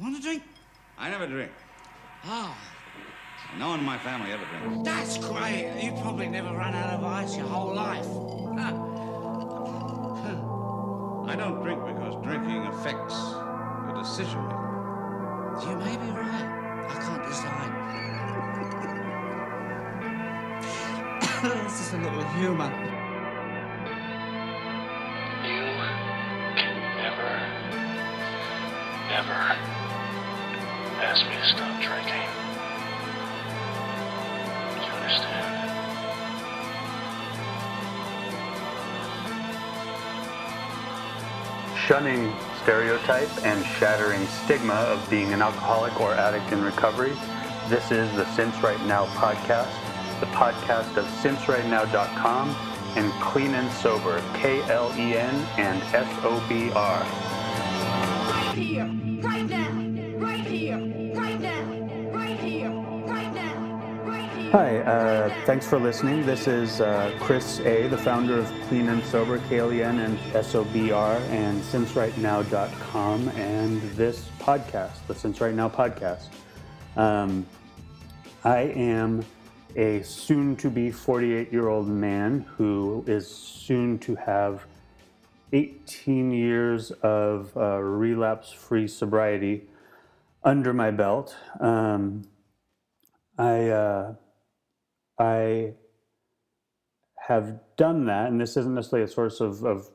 Want a drink? I never drink. Oh, No one in my family ever drinks. that's great. You probably never run out of ice your whole life. I don't drink because drinking affects your decision making. You may be right. I can't decide. this is a little humour. Shunning stereotype and shattering stigma of being an alcoholic or addict in recovery, this is the Since Right Now podcast, the podcast of SinceRightNow.com and Clean and Sober, K L E N and S O B R. Hi, uh, thanks for listening. This is uh, Chris A., the founder of Clean and Sober, KLEN and SOBR, and SinceRightNow.com, and this podcast, the Since Right Now podcast. Um, I am a soon to be 48 year old man who is soon to have 18 years of uh, relapse free sobriety under my belt. Um, I uh, I have done that, and this isn't necessarily a source of, of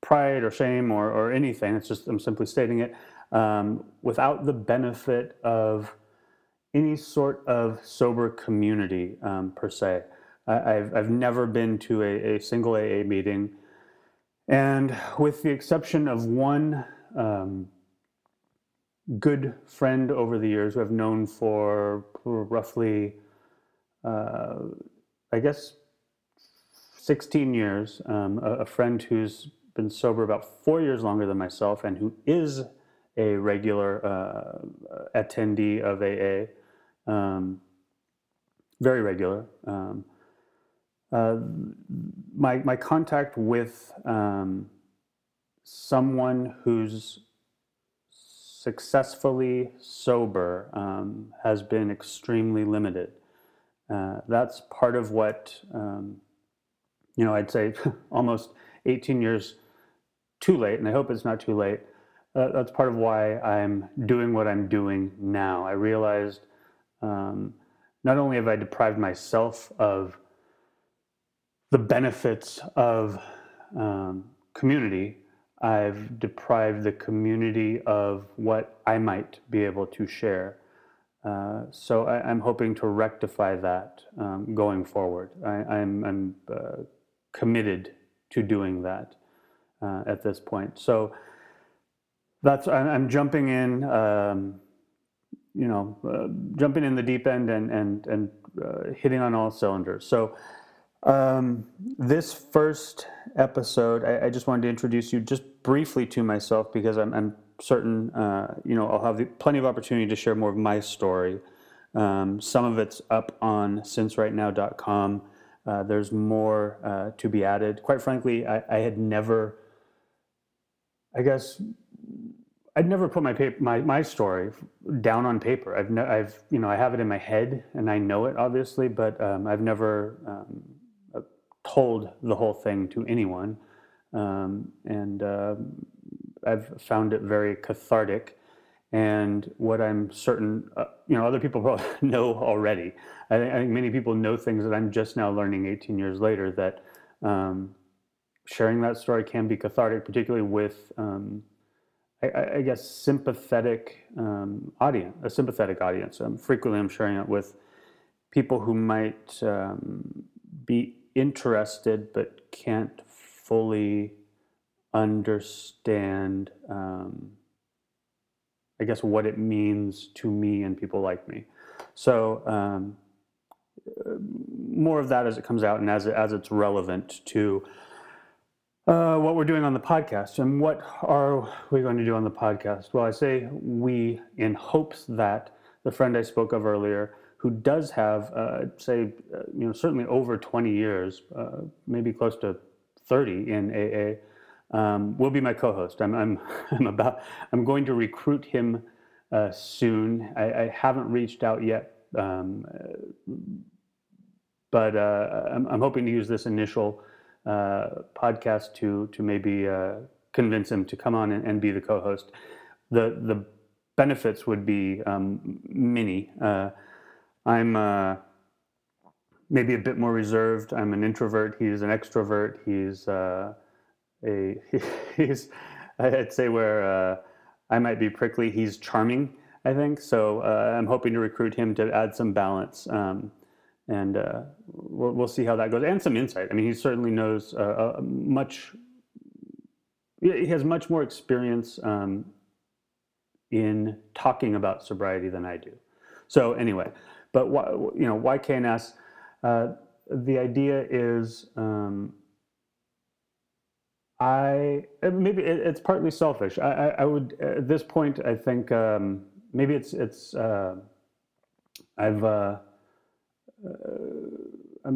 pride or shame or, or anything. It's just I'm simply stating it um, without the benefit of any sort of sober community um, per se. I, I've, I've never been to a, a single AA meeting, and with the exception of one um, good friend over the years who I've known for roughly, uh, I guess, 16 years, um, a, a friend who's been sober about four years longer than myself and who is a regular uh, attendee of AA, um, very regular. Um, uh, my, my contact with um, someone who's successfully sober um, has been extremely limited. Uh, that's part of what, um, you know, I'd say almost 18 years too late, and I hope it's not too late. Uh, that's part of why I'm doing what I'm doing now. I realized um, not only have I deprived myself of the benefits of um, community, I've deprived the community of what I might be able to share. Uh, so I, I'm hoping to rectify that um, going forward. I, I'm, I'm uh, committed to doing that uh, at this point. So that's I- I'm jumping in, um, you know, uh, jumping in the deep end and and and uh, hitting on all cylinders. So um, this first episode, I, I just wanted to introduce you just briefly to myself because I'm, I'm certain, uh, you know, I'll have the, plenty of opportunity to share more of my story. Um, some of it's up on sincerightnow.com. Uh, there's more uh, to be added. Quite frankly, I, I had never, I guess, I'd never put my paper, my, my story down on paper. I've, ne- I've, you know, I have it in my head and I know it obviously, but um, I've never um, told the whole thing to anyone. Um, and uh, I've found it very cathartic. And what I'm certain, uh, you know, other people probably know already. I, think- I think many people know things that I'm just now learning 18 years later that um, sharing that story can be cathartic, particularly with, um, I- I, I guess, sympathetic um, audience, a sympathetic audience. Um, frequently, I'm sharing it with people who might um, be interested but can't fully understand, um, I guess, what it means to me and people like me. So, um, more of that as it comes out and as, it, as it's relevant to uh, what we're doing on the podcast. And what are we going to do on the podcast? Well, I say we in hopes that the friend I spoke of earlier, who does have, uh, say, uh, you know, certainly over 20 years, uh, maybe close to 30 in AA, um, will be my co-host. I'm, I'm, I'm about, I'm going to recruit him uh, soon. I, I, haven't reached out yet, um, but uh, I'm, I'm, hoping to use this initial uh, podcast to to maybe uh, convince him to come on and, and, be the co-host. The the benefits would be um, many. Uh, I'm uh, maybe a bit more reserved. I'm an introvert. He's an extrovert. He's a he's I'd say where uh, I might be prickly. He's charming. I think so. Uh, I'm hoping to recruit him to add some balance, um, and uh, we'll, we'll see how that goes, and some insight. I mean, he certainly knows uh, much. He has much more experience um, in talking about sobriety than I do. So anyway, but why, you know, YKNS, uh, the idea is um, I maybe it, it's partly selfish. I, I, I, would at this point I think um, maybe it's it's uh, I've uh, uh,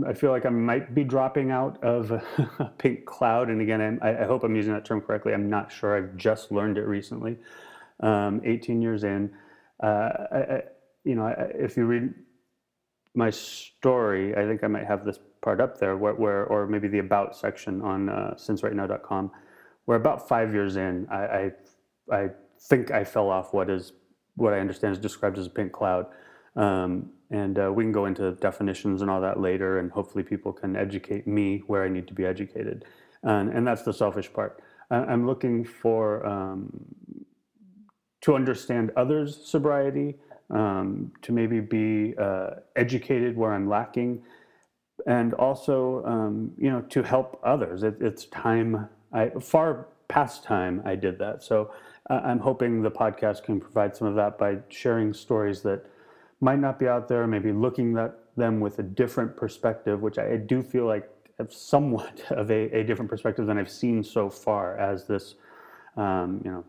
I feel like I might be dropping out of a pink cloud. And again, I, I hope I'm using that term correctly. I'm not sure. I've just learned it recently um, 18 years in. Uh, I, you know, if you read my story, I think I might have this part up there, where, where or maybe the about section on uh, sincerightnow.com, where about five years in, I, I, I think I fell off what is what I understand is described as a pink cloud. Um, and uh, we can go into definitions and all that later, and hopefully people can educate me where I need to be educated. And, and that's the selfish part. I'm looking for um, to understand others' sobriety, um, to maybe be uh, educated where I'm lacking, and also, um, you know, to help others. It, it's time, I, far past time I did that. So uh, I'm hoping the podcast can provide some of that by sharing stories that might not be out there, maybe looking at them with a different perspective, which I, I do feel like have somewhat of a, a, different perspective than I've seen so far as this, um, you know,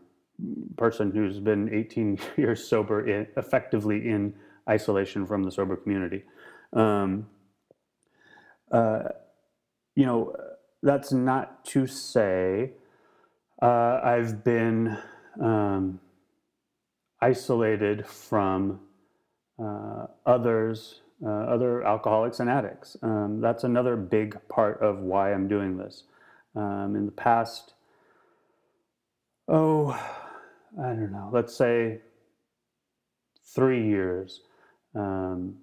person who's been 18 years sober, in, effectively in isolation from the sober community. Um, uh, you know, that's not to say uh, I've been um, isolated from uh, others, uh, other alcoholics and addicts. Um, that's another big part of why I'm doing this. Um, in the past, oh, I don't know, let's say three years, um,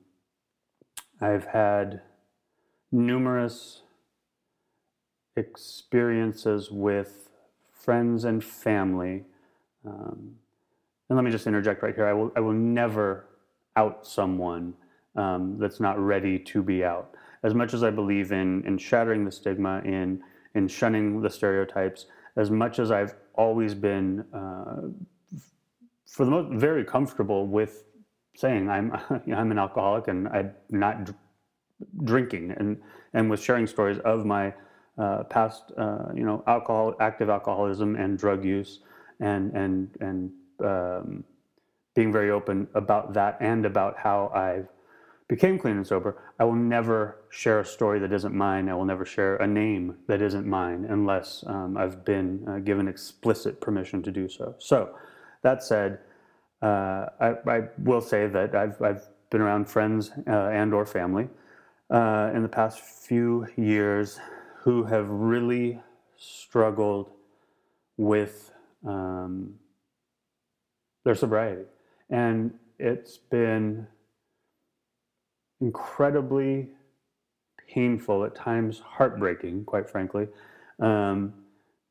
I've had numerous experiences with friends and family. Um, and let me just interject right here. I will, I will never out someone um, that's not ready to be out. As much as I believe in, in shattering the stigma, in, in shunning the stereotypes, as much as I've always been, uh, for the most, very comfortable with saying I'm I'm an alcoholic and I'm not drinking, and and with sharing stories of my uh, past, uh, you know, alcohol, active alcoholism and drug use, and and and um, being very open about that and about how I became clean and sober, I will never share a story that isn't mine. I will never share a name that isn't mine unless um, I've been uh, given explicit permission to do so. So, that said, uh, I, I, will say that I've, I've been around friends uh, and or family uh, in the past few years who have really struggled with um, their sobriety. And it's been incredibly painful, at times heartbreaking, quite frankly, um,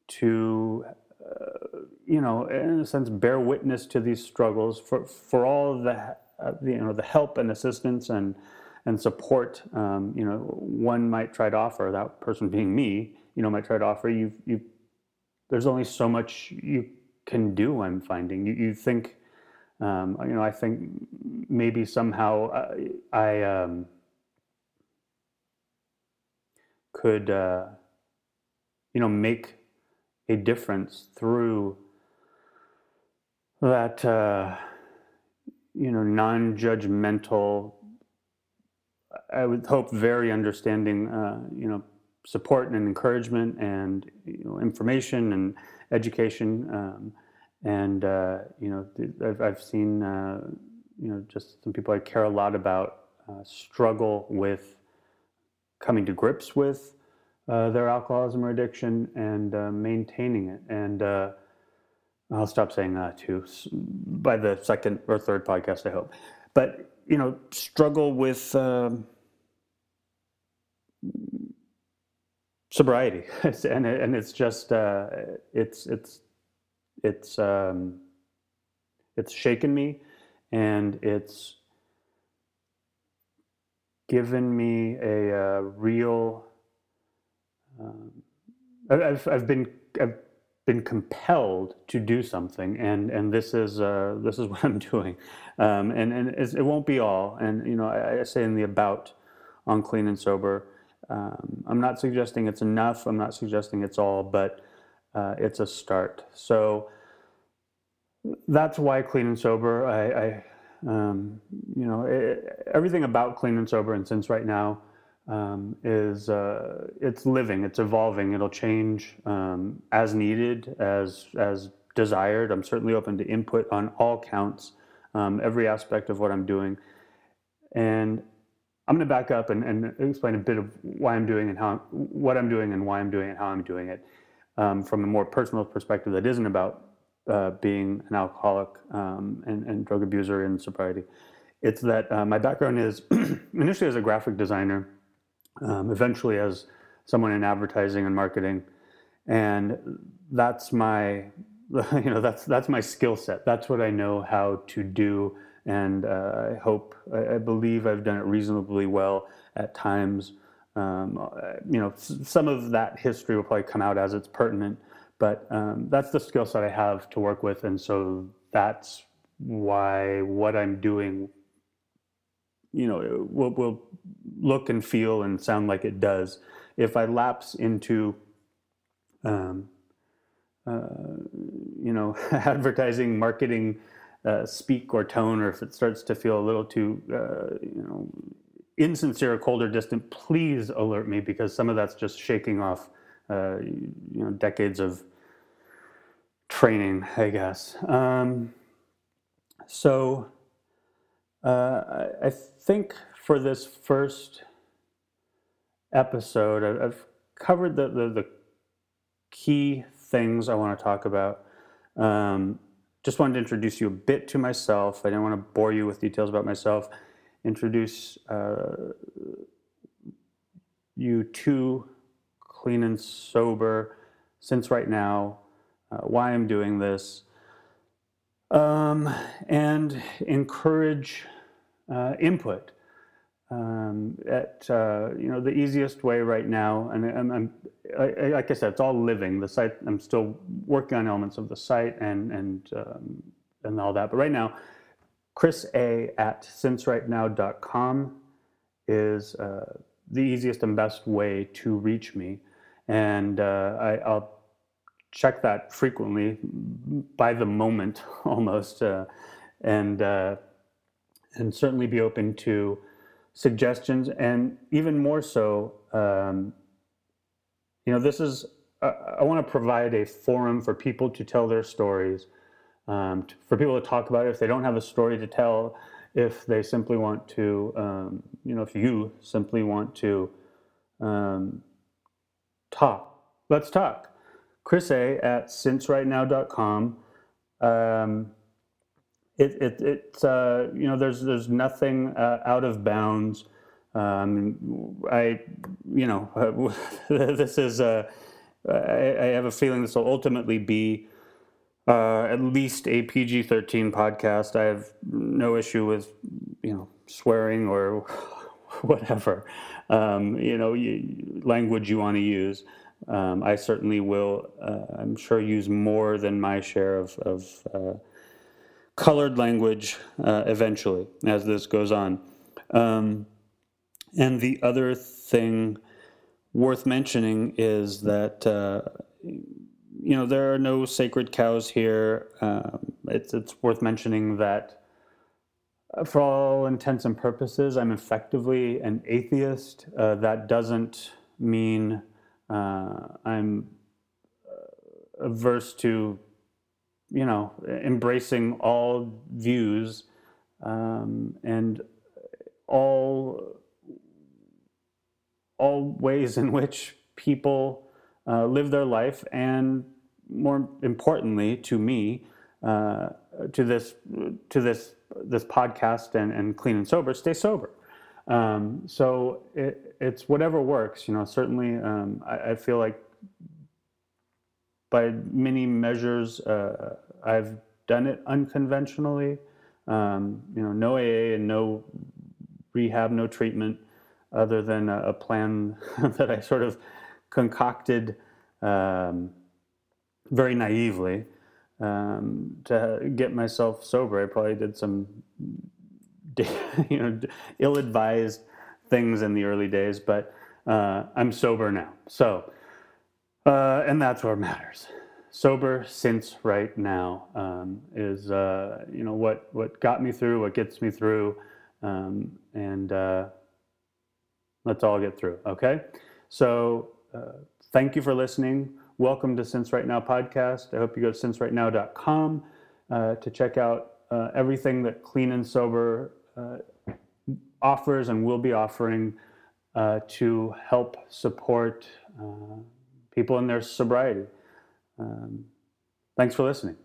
to, uh, you know, in a sense, bear witness to these struggles for, for all of the, uh, you know, the help and assistance and, and support, um, you know, one might try to offer, that person being me, you know, might try to offer, you, you, there's only so much you can do, I'm finding. You, you think, um, you know, I think maybe somehow I, I um, could, uh, you know, make a difference through that, uh, you know, non-judgmental. I would hope very understanding, uh, you know, support and encouragement and you know, information and education. Um, and uh, you know, I've, I've seen uh, you know just some people I care a lot about uh, struggle with coming to grips with uh, their alcoholism or addiction and uh, maintaining it. And uh, I'll stop saying that too by the second or third podcast, I hope. But you know, struggle with. Um, sobriety and and it's just it's it's it's um, it's shaken me and it's given me a uh, real um, I've I've been I've been compelled to do something and and this is uh, this is what I'm doing um, and and it won't be all and you know I, I say in the about on clean and sober um, I'm not suggesting it's enough. I'm not suggesting it's all, but uh, it's a start. So that's why clean and sober. I, I um, you know, it, everything about clean and sober, and since right now um, is uh, it's living, it's evolving. It'll change um, as needed, as as desired. I'm certainly open to input on all counts, um, every aspect of what I'm doing, and I'm going to back up and, and explain a bit of why I'm doing and how what I'm doing and why I'm doing it, how I'm doing it, um, from a more personal perspective that isn't about uh, being an alcoholic um, and, and drug abuser in sobriety. It's that uh, my background is initially as a graphic designer, um, eventually as someone in advertising and marketing, and that's my you know that's that's my skill set. That's what I know how to do and uh, I hope, I, I believe I've done it reasonably well at times. Um, uh, you know, some of that history will probably come out as it's pertinent, but um, that's the skill set I have to work with, and so that's why what I'm doing, you know, will, will look and feel and sound like it does. If I lapse into um, uh, you know, advertising, marketing, uh, speak or tone, or if it starts to feel a little too, uh, you know, insincere, cold or distant, please alert me because some of that's just shaking off, uh, you know, decades of training, I guess. Um, so uh, I, think for this first episode, I've covered the, the, the key things I want to talk about. Um, just wanted to introduce you a bit to myself. I didn't want to bore you with details about myself. Introduce uh, you to clean and sober since right now, uh, why I'm doing this, um, and encourage uh, input. Um, at uh, you know the easiest way right now, and I'm, I'm I, like I said, it's all living. The site I'm still working on elements of the site and and um, and all that. But right now, Chris A at sincerightnow.com is uh, the easiest and best way to reach me, and uh, I, I'll check that frequently, by the moment almost, uh, and uh, and certainly be open to suggestions, and even more so. Um, you know, this is, uh, I want to provide a forum for people to tell their stories, um, t- for people to talk about it if they don't have a story to tell, if they simply want to, um, you know, if you simply want to um, talk. Let's talk. Chris A at sincerightnow.com. Um, it, it, it's, uh, you know, there's, there's nothing uh, out of bounds. Um, I, you know, this is, uh, I, I have a feeling this will ultimately be uh, at least a PG 13 podcast. I have no issue with, you know, swearing or whatever, um, you know, you, language you want to use. Um, I certainly will, uh, I'm sure, use more than my share of, of uh, colored language uh, eventually as this goes on. Um, and the other thing worth mentioning is that uh, you know there are no sacred cows here. Um, it's it's worth mentioning that uh, for all intents and purposes, I'm effectively an atheist. Uh, that doesn't mean Uh, I'm averse to, you know, embracing all views um, and all all ways in which people uh, live their life, and more importantly, to me, uh, to this to this this podcast and, and clean and sober, stay sober. Um, so it, it's whatever works. You know, certainly um, I, I, feel like by many measures uh, I've done it unconventionally. Um, you know, no AA and no rehab, no treatment, other than a, a plan that I sort of concocted um, very naively um, to get myself sober. I probably did some, you know, ill-advised things in the early days, but uh, I'm sober now. So, uh, and that's what matters. Sober since right now um, is, uh, you know, what what got me through, what gets me through, um, and uh, let's all get through. Okay, so thank you for listening. Welcome to Since Right Now podcast. I hope you go to sincerightnow.com uh, to check out uh, everything that Clean and Sober uh, offers and will be offering uh, to help support uh, people in their sobriety. Um, thanks for listening.